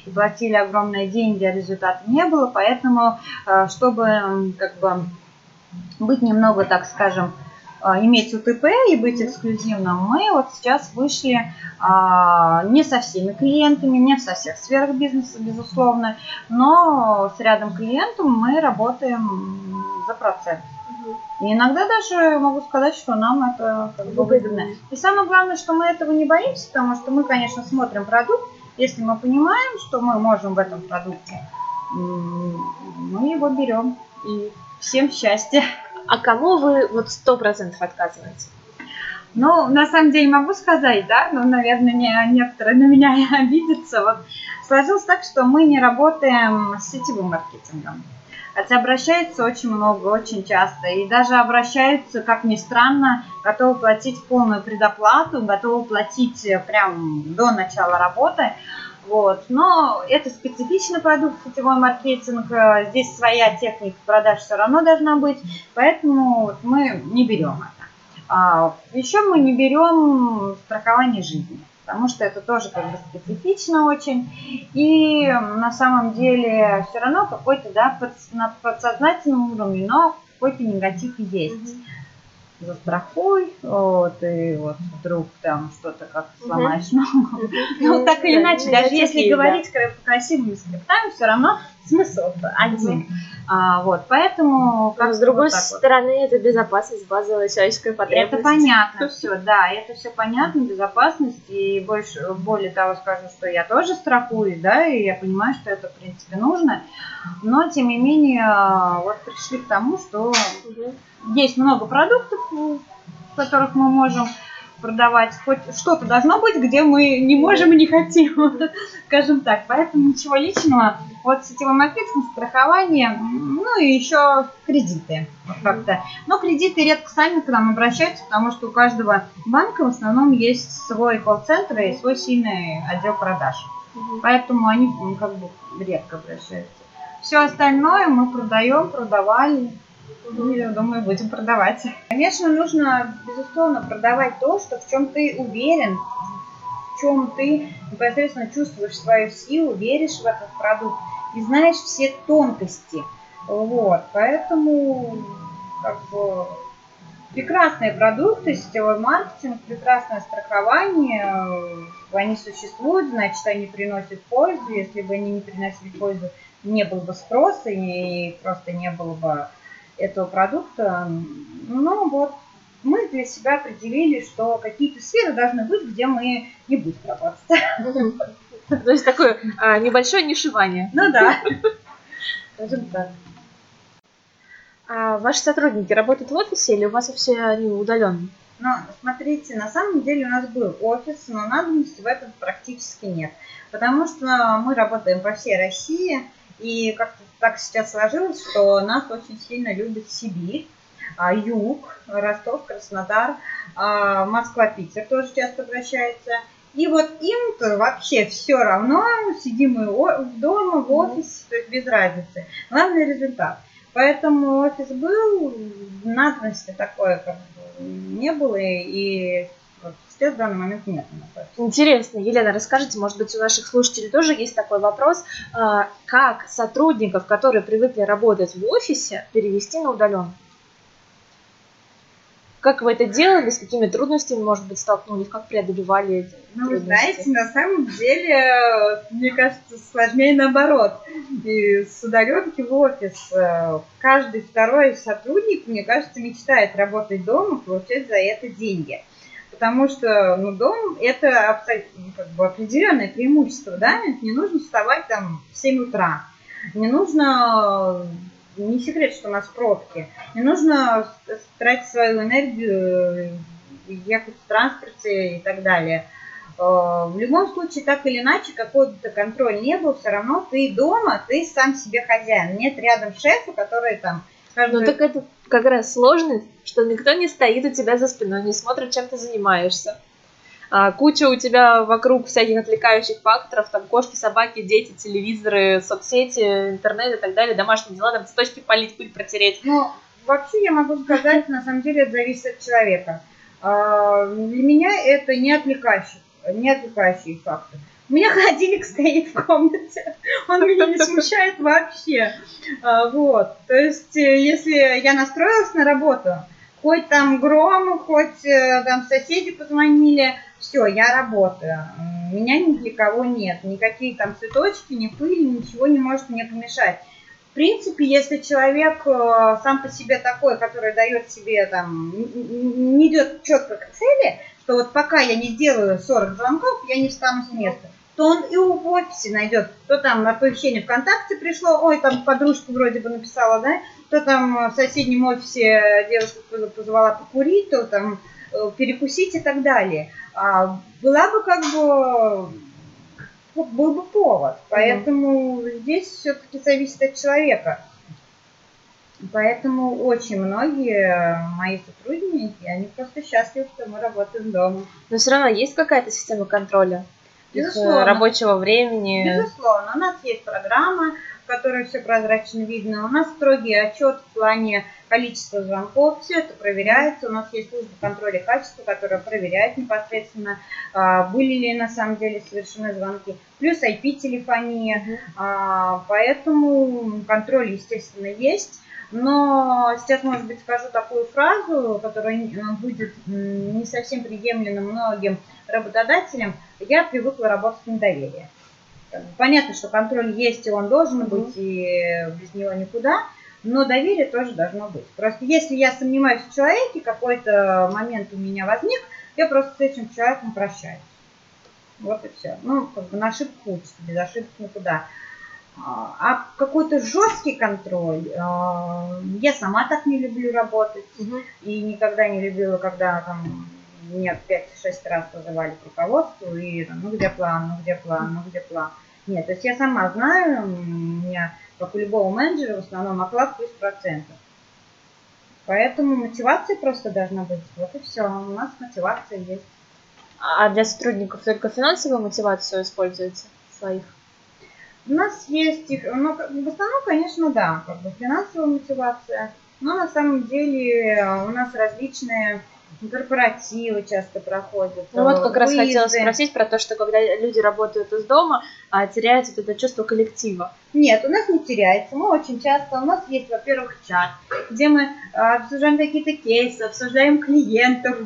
и платили огромные деньги, а результата не было, поэтому, а, чтобы как бы быть немного, так скажем, а, иметь УТП и быть эксклюзивным, мы вот сейчас вышли а, не со всеми клиентами, не со всех сферах бизнеса, безусловно, но с рядом клиентов мы работаем за процент. И иногда даже могу сказать, что нам это как бы выгодно. И самое главное, что мы этого не боимся, потому что мы, конечно, смотрим продукт. Если мы понимаем, что мы можем в этом продукте, мы его берем. И всем счастья. А кому вы вот сто процентов отказываете? Ну, на самом деле могу сказать, да, но, наверное, не, некоторые на меня обидятся. Вот сложилось так, что мы не работаем с сетевым маркетингом. Хотя обращаются очень много, очень часто. И даже обращаются, как ни странно, готовы платить полную предоплату, готовы платить прям до начала работы. Вот. Но это специфичный продукт, сетевой маркетинг, э, здесь своя техника продаж все равно должна быть, поэтому вот мы не берем это. А, еще мы не берем страхование жизни, потому что это тоже как бы специфично очень. И на самом деле все равно какой-то, да, под, на подсознательном уровне, но какой-то негатив есть застрахуй, вот, и вот вдруг там что-то как сломаешь ногу. Ну, так или иначе, даже если говорить красивыми скриптами, все равно смысл один. А, вот, поэтому... Как с другой стороны, это безопасность, базовая человеческая потребность. Это понятно все, да, это все понятно, безопасность, и больше, более того скажу, что я тоже страхуюсь, да, и я понимаю, что это, в принципе, нужно, но, тем не менее, вот пришли к тому, что есть много продуктов, которых мы можем продавать. Хоть что-то должно быть, где мы не можем и не хотим, скажем так. Поэтому ничего личного. Вот сетевой маркетинг, страхование, ну и еще кредиты. Как-то. Но кредиты редко сами к нам обращаются, потому что у каждого банка в основном есть свой колл-центр и свой сильный отдел продаж. Поэтому они как бы редко обращаются. Все остальное мы продаем, продавали, я думаю, будем продавать. Конечно, нужно, безусловно, продавать то, что в чем ты уверен, в чем ты непосредственно чувствуешь свою силу, веришь в этот продукт и знаешь все тонкости. Вот, поэтому как бы прекрасные продукты, сетевой маркетинг, прекрасное страхование, они существуют, значит, они приносят пользу. Если бы они не приносили пользу, не было бы спроса и просто не было бы этого продукта. Ну вот, мы для себя определили, что какие-то сферы должны быть, где мы не будем работать. То есть такое а, небольшое нишевание. Ну да. Скажем так. А ваши сотрудники работают в офисе или у вас все они удаленные? Но смотрите, на самом деле у нас был офис, но надобности в этом практически нет. Потому что мы работаем по всей России, и как-то так сейчас сложилось, что нас очень сильно любит Сибирь, а, Юг, Ростов, Краснодар, а, Москва, Питер тоже часто обращается. И вот им-то вообще все равно, сидим мы дома, в офисе, то есть без разницы. Главный результат. Поэтому офис был, надобности такое как бы не было, и сейчас в данный момент нет. Интересно, Елена, расскажите, может быть, у наших слушателей тоже есть такой вопрос, а, как сотрудников, которые привыкли работать в офисе, перевести на удаленку? Как вы это делали, с какими трудностями, может быть, столкнулись, как преодолевали эти Ну, вы знаете, на самом деле, мне кажется, сложнее наоборот. И с удаленки в офис э, каждый второй сотрудник, мне кажется, мечтает работать дома, получать за это деньги. Потому что, ну, дом – это ну, как бы определенное преимущество, да, не нужно вставать там в 7 утра, не нужно не секрет, что у нас пробки. Не нужно тратить свою энергию, ехать в транспорте и так далее. Э, в любом случае, так или иначе, какой-то контроль не был, все равно ты дома, ты сам себе хозяин. Нет рядом шефа, который там... Каждый... Ну так это как раз сложность, что никто не стоит у тебя за спиной, не смотрит, чем ты занимаешься а, куча у тебя вокруг всяких отвлекающих факторов, там кошки, собаки, дети, телевизоры, соцсети, интернет и так далее, домашние дела, там цветочки полить, пыль протереть. Ну, вообще я могу сказать, на самом деле это зависит от человека. А, для меня это не отвлекающий, не отвлекающий фактор. У меня холодильник стоит в комнате, он меня не смущает вообще. А, вот, то есть, э, если я настроилась на работу, хоть там гром, хоть э, там соседи позвонили, все, я работаю. Меня ни для кого нет. Никакие там цветочки, ни пыли, ничего не может мне помешать. В принципе, если человек э, сам по себе такой, который дает себе там, не идет четко к цели, что вот пока я не сделаю 40 звонков, я не встану с места, то он и в офисе найдет. То там оповещение ВКонтакте пришло, ой, там подружка вроде бы написала, да, то там в соседнем офисе девушка позвала покурить, то там э, перекусить и так далее а, была бы как бы был бы повод. Поэтому mm-hmm. здесь все-таки зависит от человека. Поэтому очень многие мои сотрудники, они просто счастливы, что мы работаем дома. Но все равно есть какая-то система контроля? Э, Безусловно. рабочего времени? Безусловно. У нас есть программа, в которой все прозрачно видно. У нас строгий отчет в плане количество звонков, все это проверяется. У нас есть служба контроля качества, которая проверяет непосредственно, а, были ли на самом деле совершены звонки. Плюс IP-телефония, а, поэтому контроль, естественно, есть. Но сейчас, может быть, скажу такую фразу, которая будет не совсем приемлема многим работодателям. Я привыкла работать на доверие. Понятно, что контроль есть, и он должен быть, и без него никуда но доверие тоже должно быть. Просто если я сомневаюсь в человеке, какой-то момент у меня возник, я просто с этим человеком прощаюсь. Вот и все. Ну, как бы на ошибку учится, без ошибки никуда. А, а какой-то жесткий контроль, а, я сама так не люблю работать. Угу. И никогда не любила, когда там меня 5-6 раз вызывали к руководству, и ну где план, ну где план, ну где план. Нет, то есть я сама знаю, у меня как у любого менеджера, в основном оклад плюс процентов. Поэтому мотивация просто должна быть. Вот и все. У нас мотивация есть. А для сотрудников только финансовую мотивацию используете своих? У нас есть их, ну, в основном, конечно, да, как бы финансовая мотивация, но на самом деле у нас различные корпоративы часто проходят. Ну вот как выезды. раз хотела спросить про то, что когда люди работают из дома, а теряется вот это чувство коллектива. Нет, у нас не теряется. Мы очень часто, у нас есть, во-первых, чат, где мы а, обсуждаем какие-то кейсы, обсуждаем клиентов,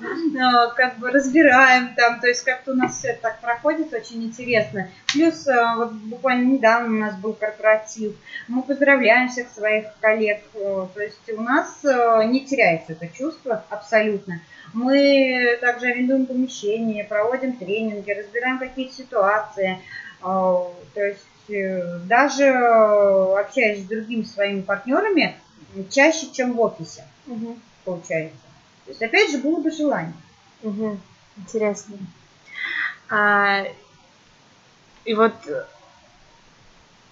а, как бы разбираем там, то есть как-то у нас все так проходит, очень интересно. Плюс а, вот буквально недавно у нас был корпоратив, мы поздравляем всех своих коллег, то есть у нас не теряется это чувство абсолютно. Мы также арендуем помещение, проводим тренинги, разбираем какие-то ситуации. То есть э, даже общаясь с другими своими партнерами, чаще, чем в офисе, Мгм. получается. То есть, опять же, было бы желание. Мгм. Интересно. А, и вот э,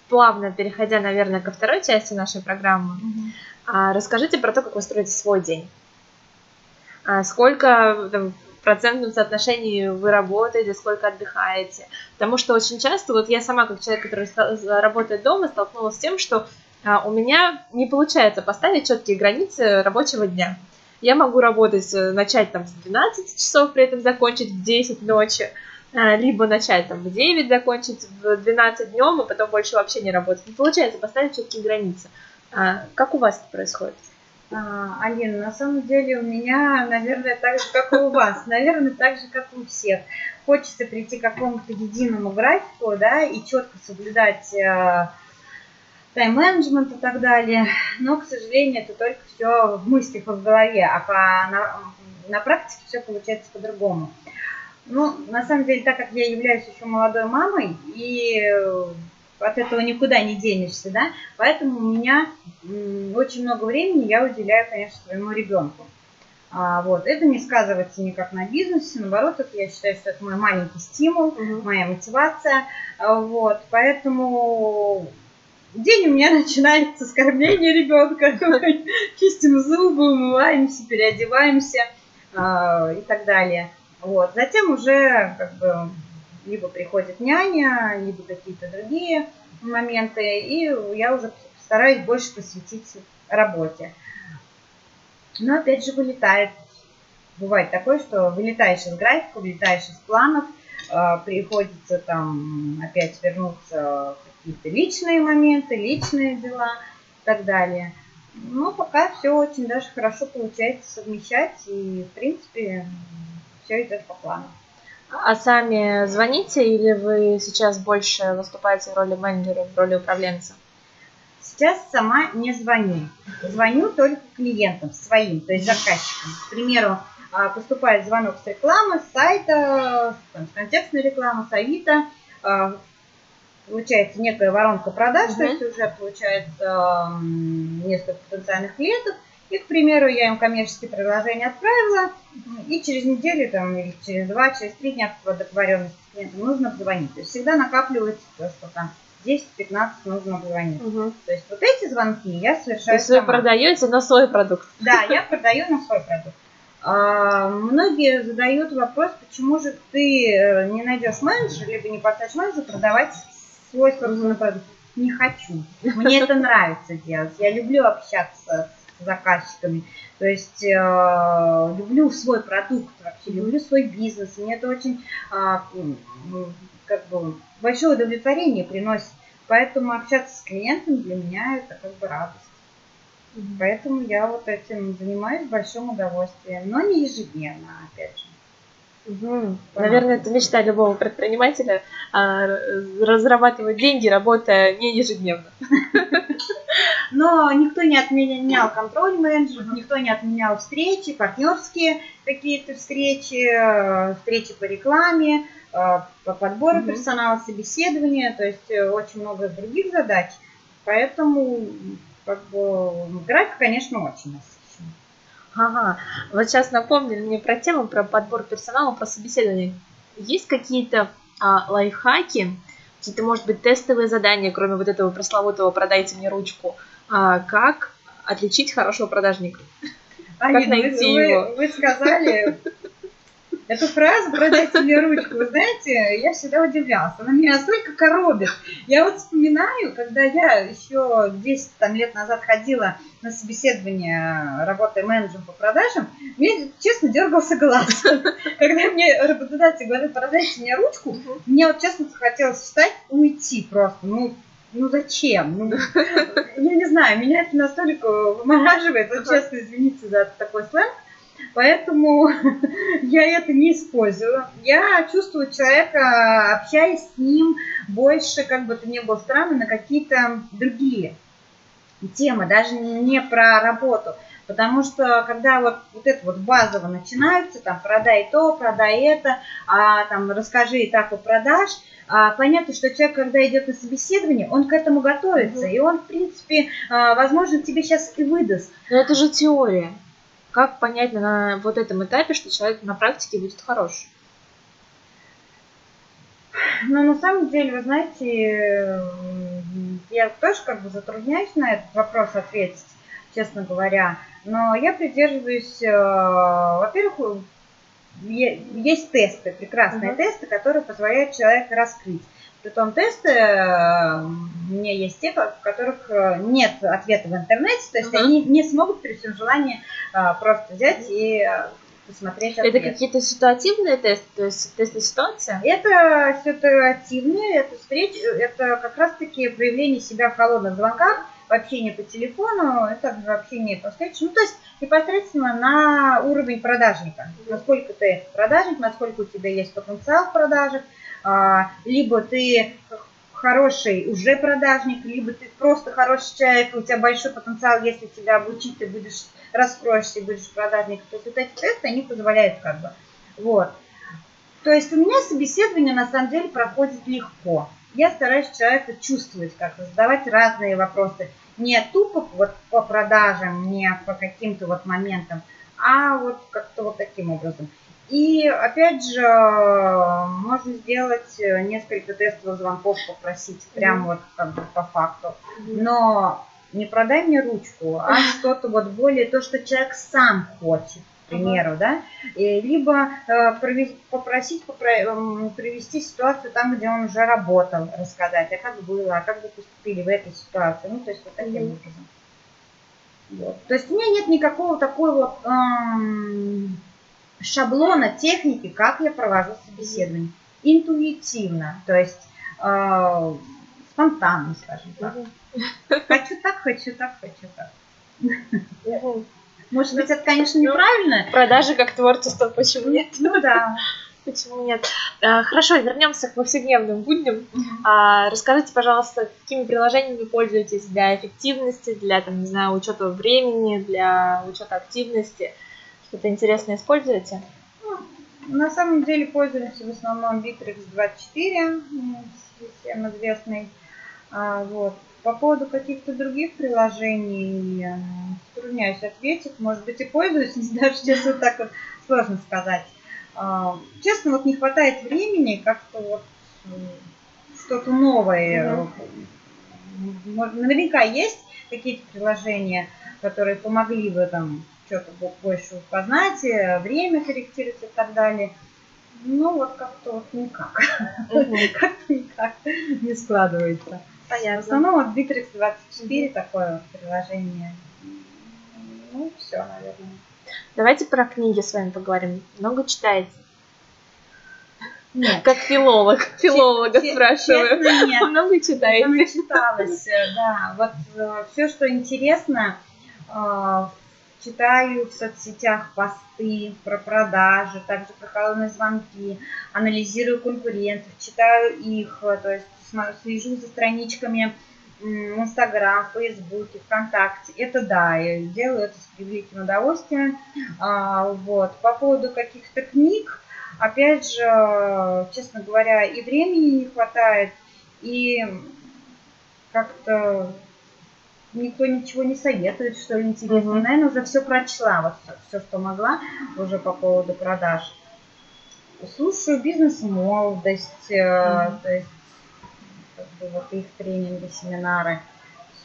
плавно переходя, наверное, ко второй части нашей программы, а, расскажите про то, как вы строите свой день. А, сколько там, в процентном соотношении вы работаете, сколько отдыхаете. Потому что очень часто, вот я сама, как человек, который работает дома, столкнулась с тем, что а, у меня не получается поставить четкие границы рабочего дня. Я могу работать, э, начать там с 12 часов, при этом закончить в 10 ночи, а, либо начать там в 9, закончить в 12 днем, и потом больше вообще не работать. Не получается поставить четкие границы. А, как у вас это происходит? А, Алина, на самом деле у меня, наверное, так же, как и у вас, наверное, так же, как и у всех. Хочется прийти к какому-то единому графику, да, и четко соблюдать э, тайм-менеджмент и так далее, но, к сожалению, это только все в мыслях и в голове, а по, на, на практике все получается по-другому. Ну, на самом деле, так как я являюсь еще молодой мамой, и от этого никуда не денешься, да, поэтому у меня очень много времени я уделяю, конечно, своему ребенку. А, вот, это не сказывается никак на бизнесе, наоборот, это, я считаю, что это мой маленький стимул, моя мотивация, А, вот, поэтому день у меня начинается с кормления ребенка, чистим зубы, умываемся, переодеваемся а, и так далее. Вот, затем уже как бы либо приходит няня, либо какие-то другие моменты, и я уже стараюсь больше посвятить работе. Но опять же вылетает. Бывает такое, что вылетаешь из графика, вылетаешь из планов, э, приходится там опять вернуться в какие-то личные моменты, личные дела и так далее. Но пока все очень даже хорошо получается совмещать, и в принципе все идет по плану. А сами звоните или вы сейчас больше выступаете в роли менеджера, в роли управленца? Сейчас сама не звоню. Звоню только клиентам своим, то есть заказчикам. К примеру, а, поступает звонок с рекламы, с сайта, там, с контекстной рекламы, с Авито. а, Получается некая воронка продаж, то Мгм. есть уже получается несколько потенциальных клиентов. И, к примеру, я им коммерческие предложения отправила, и через неделю, там, или через два, через три дня по договоренности с клиентом нужно позвонить. То есть всегда накапливается то, что там 10-15 нужно позвонить. То есть вот эти звонки я То совершаю есть вы сама. продаете на свой продукт. Да, я продаю на свой продукт. А, Многие задают вопрос, почему же ты э, не найдешь менеджера, либо не поставишь менеджера продавать свой собственный продукт. Не хочу. Мне это нравится делать. Я люблю общаться с заказчиками. То есть э, люблю свой продукт вообще, люблю свой бизнес. Мне это очень м, как бы большое удовлетворение приносит. Поэтому общаться с клиентом для меня это как бы радость. Поэтому я вот этим занимаюсь с большим удовольствием, но не ежедневно, опять же. Мгм. Наверное, это мечта любого предпринимателя а, разрабатывать деньги, работая не ежедневно. Но никто не отменял контроль менеджеров, никто не отменял встречи, партнерские какие-то встречи, э, встречи по рекламе, э, по подбору персонала, собеседования, то есть э, очень много других задач. Поэтому как бы график, конечно, очень насыщенный. Ага. Вот сейчас напомнили мне про тему, про подбор персонала, про собеседование. Есть какие-то а, лайфхаки, какие-то, может быть, тестовые задания, кроме вот этого пресловутого «продайте мне ручку», а, как отличить хорошего продажника? Алина, найти вы, его? Вы, вы сказали эту фразу «продайте мне ручку». Вы знаете, я всегда удивлялась. Она меня настолько коробит. Я вот вспоминаю, когда я еще 10 там, лет назад ходила на собеседование, работая менеджером по продажам, мне, честно, дергался глаз. Когда мне работодатель говорит, продайте мне ручку, мне вот честно захотелось встать уйти просто. Ну, ну зачем? Ну, я не знаю, меня это настолько вымораживает, вот честно, извините за такой сленг. Поэтому я это не использую. Я чувствую человека, общаясь с ним больше, как бы это ни было странно, на какие-то другие темы, даже не про работу. Потому что когда вот, вот это вот базово начинается, там, продай то, продай это, а там, расскажи этапы продаж, а, понятно, что человек, когда идет на собеседование, он к этому готовится, и он, в принципе, а, возможно, тебе сейчас и выдаст. Но это же теория. Как понять на вот этом этапе, что человек на практике будет хорош? Но на самом деле, вы знаете, я тоже как бы затрудняюсь на этот вопрос ответить, честно говоря. Но я придерживаюсь, э, во-первых, есть тесты, прекрасные uh-huh. тесты, которые позволяют человеку раскрыть. Притом тесты э, у меня есть те, в которых э, нет ответа в интернете, то есть uh-huh. они не смогут при всем желании просто взять и посмотреть ответ. Это какие-то ситуативные тесты, то есть тесты ситуации? Это ситуативные, это встреч, это как раз-таки проявление себя в холодных звонках, в общении по телефону, это в общении по встрече. Ну, то есть непосредственно на уровень продажника. Насколько ты продажник, насколько у тебя есть потенциал в продажах, а, либо ты хороший уже продажник, либо ты просто хороший человек, у тебя большой потенциал, если тебя обучить, ты будешь раскроешься и будешь продажником. То есть вот эти тесты, они позволяют как бы. Вот. То есть у меня собеседование на самом деле проходит легко. Я стараюсь человека чувствовать, как-то задавать разные вопросы. Не тупо вот по продажам, не по каким-то вот моментам, а вот как-то вот таким образом. И опять же, можно сделать несколько тестовых звонков, попросить прямо вот как бы по факту. Но не продай мне ручку, а что-то вот более то, что человек сам хочет, к примеру, да, и либо э, попросить попро- привести ситуацию там, где он уже работал, рассказать, а как было, а как вы поступили в этой ситуации, ну, то есть вот таким образом. Вот. То есть у меня нет никакого такой вот эм, шаблона техники, как я провожу собеседование. Интуитивно, то есть э, спонтанно, скажем так. Mm-hmm. Хочу так, хочу так, хочу так. Может быть, это, конечно, ну, неправильно. Продажи как творчество, почему нет? Ну да. Почему нет? А, хорошо, вернемся к повседневным будням. А, расскажите, пожалуйста, какими приложениями пользуетесь для эффективности, для, там, не знаю, учета времени, для учета активности? Что-то интересное используете? Ну, на самом деле пользуемся в основном Bittrex 24, всем известный. А, вот. По поводу каких-то других приложений затрудняюсь ответить. Может быть и пользуюсь, даже сейчас вот так вот сложно сказать. А, честно, вот не хватает времени как-то вот что-то новое. Наверняка есть какие-то приложения, которые помогли бы там что-то больше познать, э, время корректировать и так далее. Ну вот как-то вот никак. Как-то никак не складывается. Понятно. В основном вот Bittrex 24 mm-hmm. такое приложение. Ну, все, наверное. Давайте про книги с вами поговорим. Много читаете? Нет. Как филолог. Филолога Ч- спрашиваю. Честно, нет. Много читаете? Много читалось, э, да. Вот э, все, что интересно, э, читаю в соцсетях посты про продажи, также про холодные звонки, анализирую конкурентов, читаю их, то есть слежу за страничками Инстаграм, Фейсбуке, ВКонтакте. Это да, я делаю это с превеликим удовольствием. А, вот. По поводу каких-то книг, опять же, честно говоря, и времени не хватает, и как-то никто ничего не советует, что ли, интересно. Угу. Наверное, уже все прочла, вот все, все, что могла уже по поводу продаж. Слушаю бизнес-молодость, угу. то есть вот их тренинги, семинары.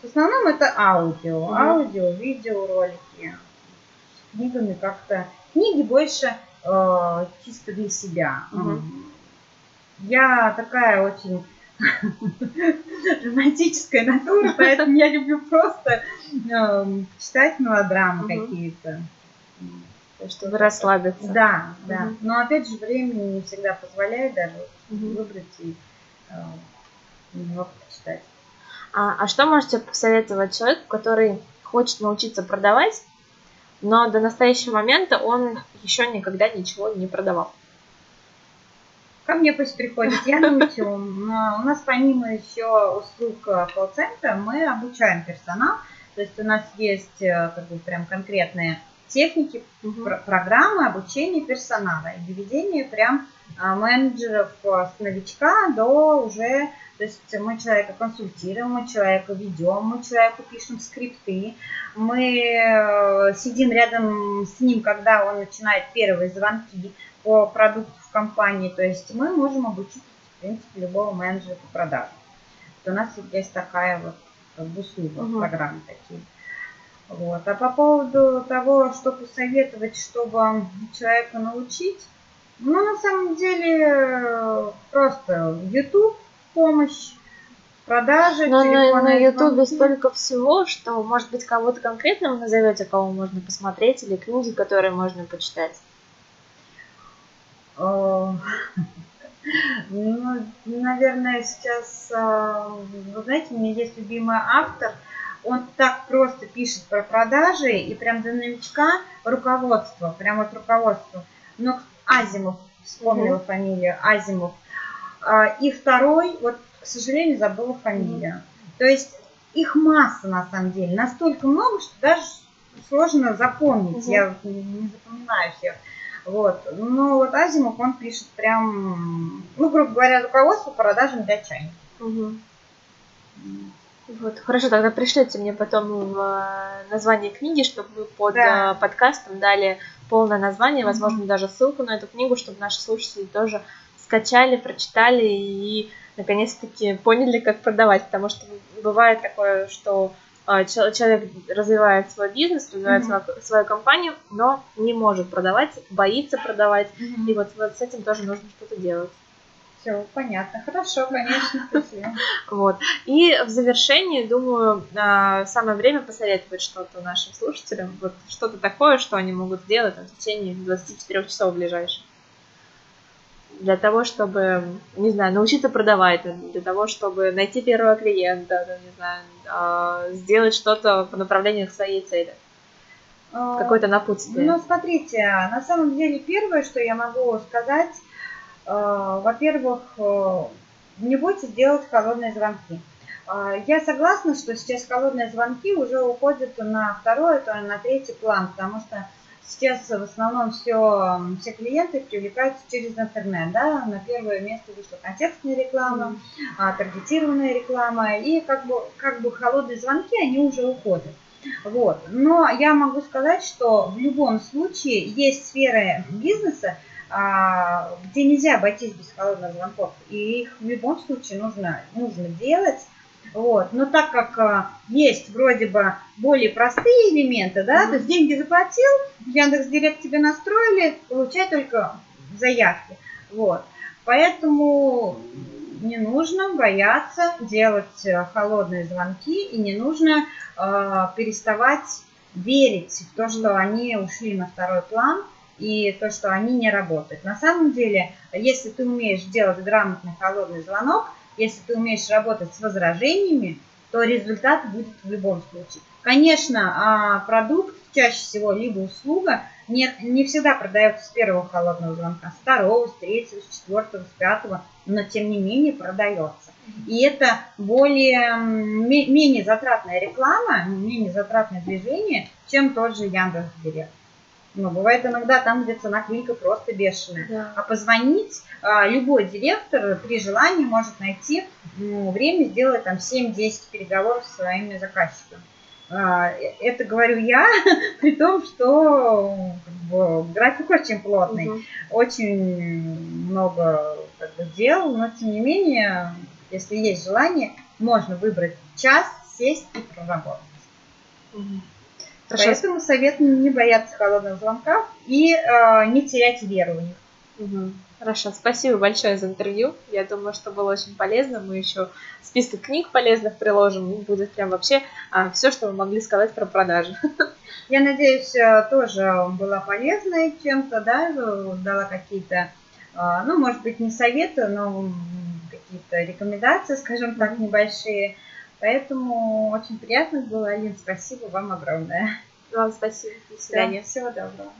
В основном это аудио, mm-hmm. аудио, видеоролики. С книгами как-то... Книги больше э, чисто для себя. Mm-hmm. Я такая очень романтическая натура, поэтому я люблю просто э, читать мелодрамы какие-то. Чтобы расслабиться. Да, да. Но опять же, времени не всегда позволяет даже выбрать и э, немного почитать. А, а что можете посоветовать человеку, который хочет научиться продавать, но до настоящего момента он еще никогда ничего не продавал? Ко мне пусть приходит, я научу. У нас помимо еще услуг колл-центра мы обучаем персонал. То есть у нас есть э, как бы прям конкретные техники, Мгм. пр- программы обучения персонала и доведения прям а, менеджеров а, с новичка до уже, то есть мы человека консультируем, мы человека ведем, мы человеку пишем скрипты, мы э, сидим рядом с ним, когда он начинает первые звонки по продукту в компании, то есть мы можем обучить, в принципе, любого менеджера по продажам. У нас есть такая вот как бы услуга, Мгм. программы такие. Вот. А по поводу того, что посоветовать, чтобы человека научить, ну, на самом деле, просто YouTube помощь, продажи, Но на, на телефонные Ютубе звонки. столько всего, что, может быть, кого-то конкретно вы назовете, кого можно посмотреть, или книги, которые можно почитать. Э, Ну, наверное, сейчас, э, вы знаете, у меня есть любимый автор, он так просто пишет про продажи и прям для новичка руководство, прям вот руководство. Но Азимов, вспомнила фамилию, Азимов. А, И второй, вот, к сожалению, забыла фамилию. То есть их масса на самом деле, настолько много, что даже сложно запомнить. Мгм. Я не запоминаю всех. Вот. Но вот Азимов, он пишет прям, ну, грубо говоря, руководство по продажам для чайников. Мгм. Вот, хорошо, тогда пришлите мне потом в э, название книги, чтобы мы под Да. э, подкастом дали полное название, возможно, даже ссылку на эту книгу, чтобы наши слушатели тоже скачали, прочитали и наконец-таки поняли, как продавать, потому что бывает такое, что э, чел- человек развивает свой бизнес, развивает Мгм. свою, свою компанию, но не может продавать, боится продавать, и вот, вот с этим тоже нужно что-то делать. Все, понятно. Хорошо, конечно, спасибо. Вот. И в завершении, думаю, а, самое время посоветовать что-то нашим слушателям. Вот что-то такое, что они могут сделать в течение 24 часов ближайших. Для того, чтобы, не знаю, научиться продавать, для того, чтобы найти первого клиента, не знаю, а, сделать что-то по направлению к своей цели. А, Какое-то напутствие. Ну, смотрите, на самом деле первое, что я могу сказать, во-первых, э, не бойтесь делать холодные звонки. Э, Я согласна, что сейчас холодные звонки уже уходят на второй, то на третий план, потому что сейчас в основном все, все клиенты привлекаются через интернет, да, на первое место вышла контекстная реклама, а, таргетированная реклама, и как бы, как бы холодные звонки, они уже уходят. Вот. Но я могу сказать, что в любом случае есть сферы бизнеса, а, где нельзя обойтись без холодных звонков. И их в любом случае нужно, нужно делать. Вот. Но так как а, есть вроде бы более простые элементы, да, то есть деньги заплатил, Яндекс Директ тебе настроили, получай только заявки. Вот. Поэтому не нужно бояться делать э, холодные звонки и не нужно э, переставать верить в то, что они ушли на второй план и то, что они не работают. На самом деле, если ты умеешь делать грамотный холодный звонок, если ты умеешь работать с возражениями, то результат будет в любом случае. Конечно, а, продукт чаще всего либо услуга не, не всегда продается с первого холодного звонка, с второго, с третьего, с четвертого, с пятого, но тем не менее продается. И это более, менее затратная реклама, менее затратное движение, чем тот же Яндекс.Директ. Но бывает иногда там, где цена клика просто бешеная. Да. А позвонить а, любой директор при желании может найти м, время сделать там 7-10 переговоров со своими заказчиками. А, э- Это говорю я, при том, что как бы, график очень плотный, Мгм. очень много как бы, дел, но тем не менее, если есть желание, можно выбрать час, сесть и проработать. Мгм. Хорошо. Поэтому советую не бояться холодных звонков и э, не терять веру в них. Мгм. Хорошо, спасибо большое за интервью. Я думаю, что было очень полезно. Мы еще список книг полезных приложим. И будет прям вообще все, что мы могли сказать про продажи. Я надеюсь, э, тоже была полезной чем-то, да, дала какие-то, э, ну, может быть, не советы, но какие-то рекомендации, скажем так, небольшие. Поэтому очень приятно было, Алин, спасибо вам огромное. Вам спасибо. До свидания. Всего доброго.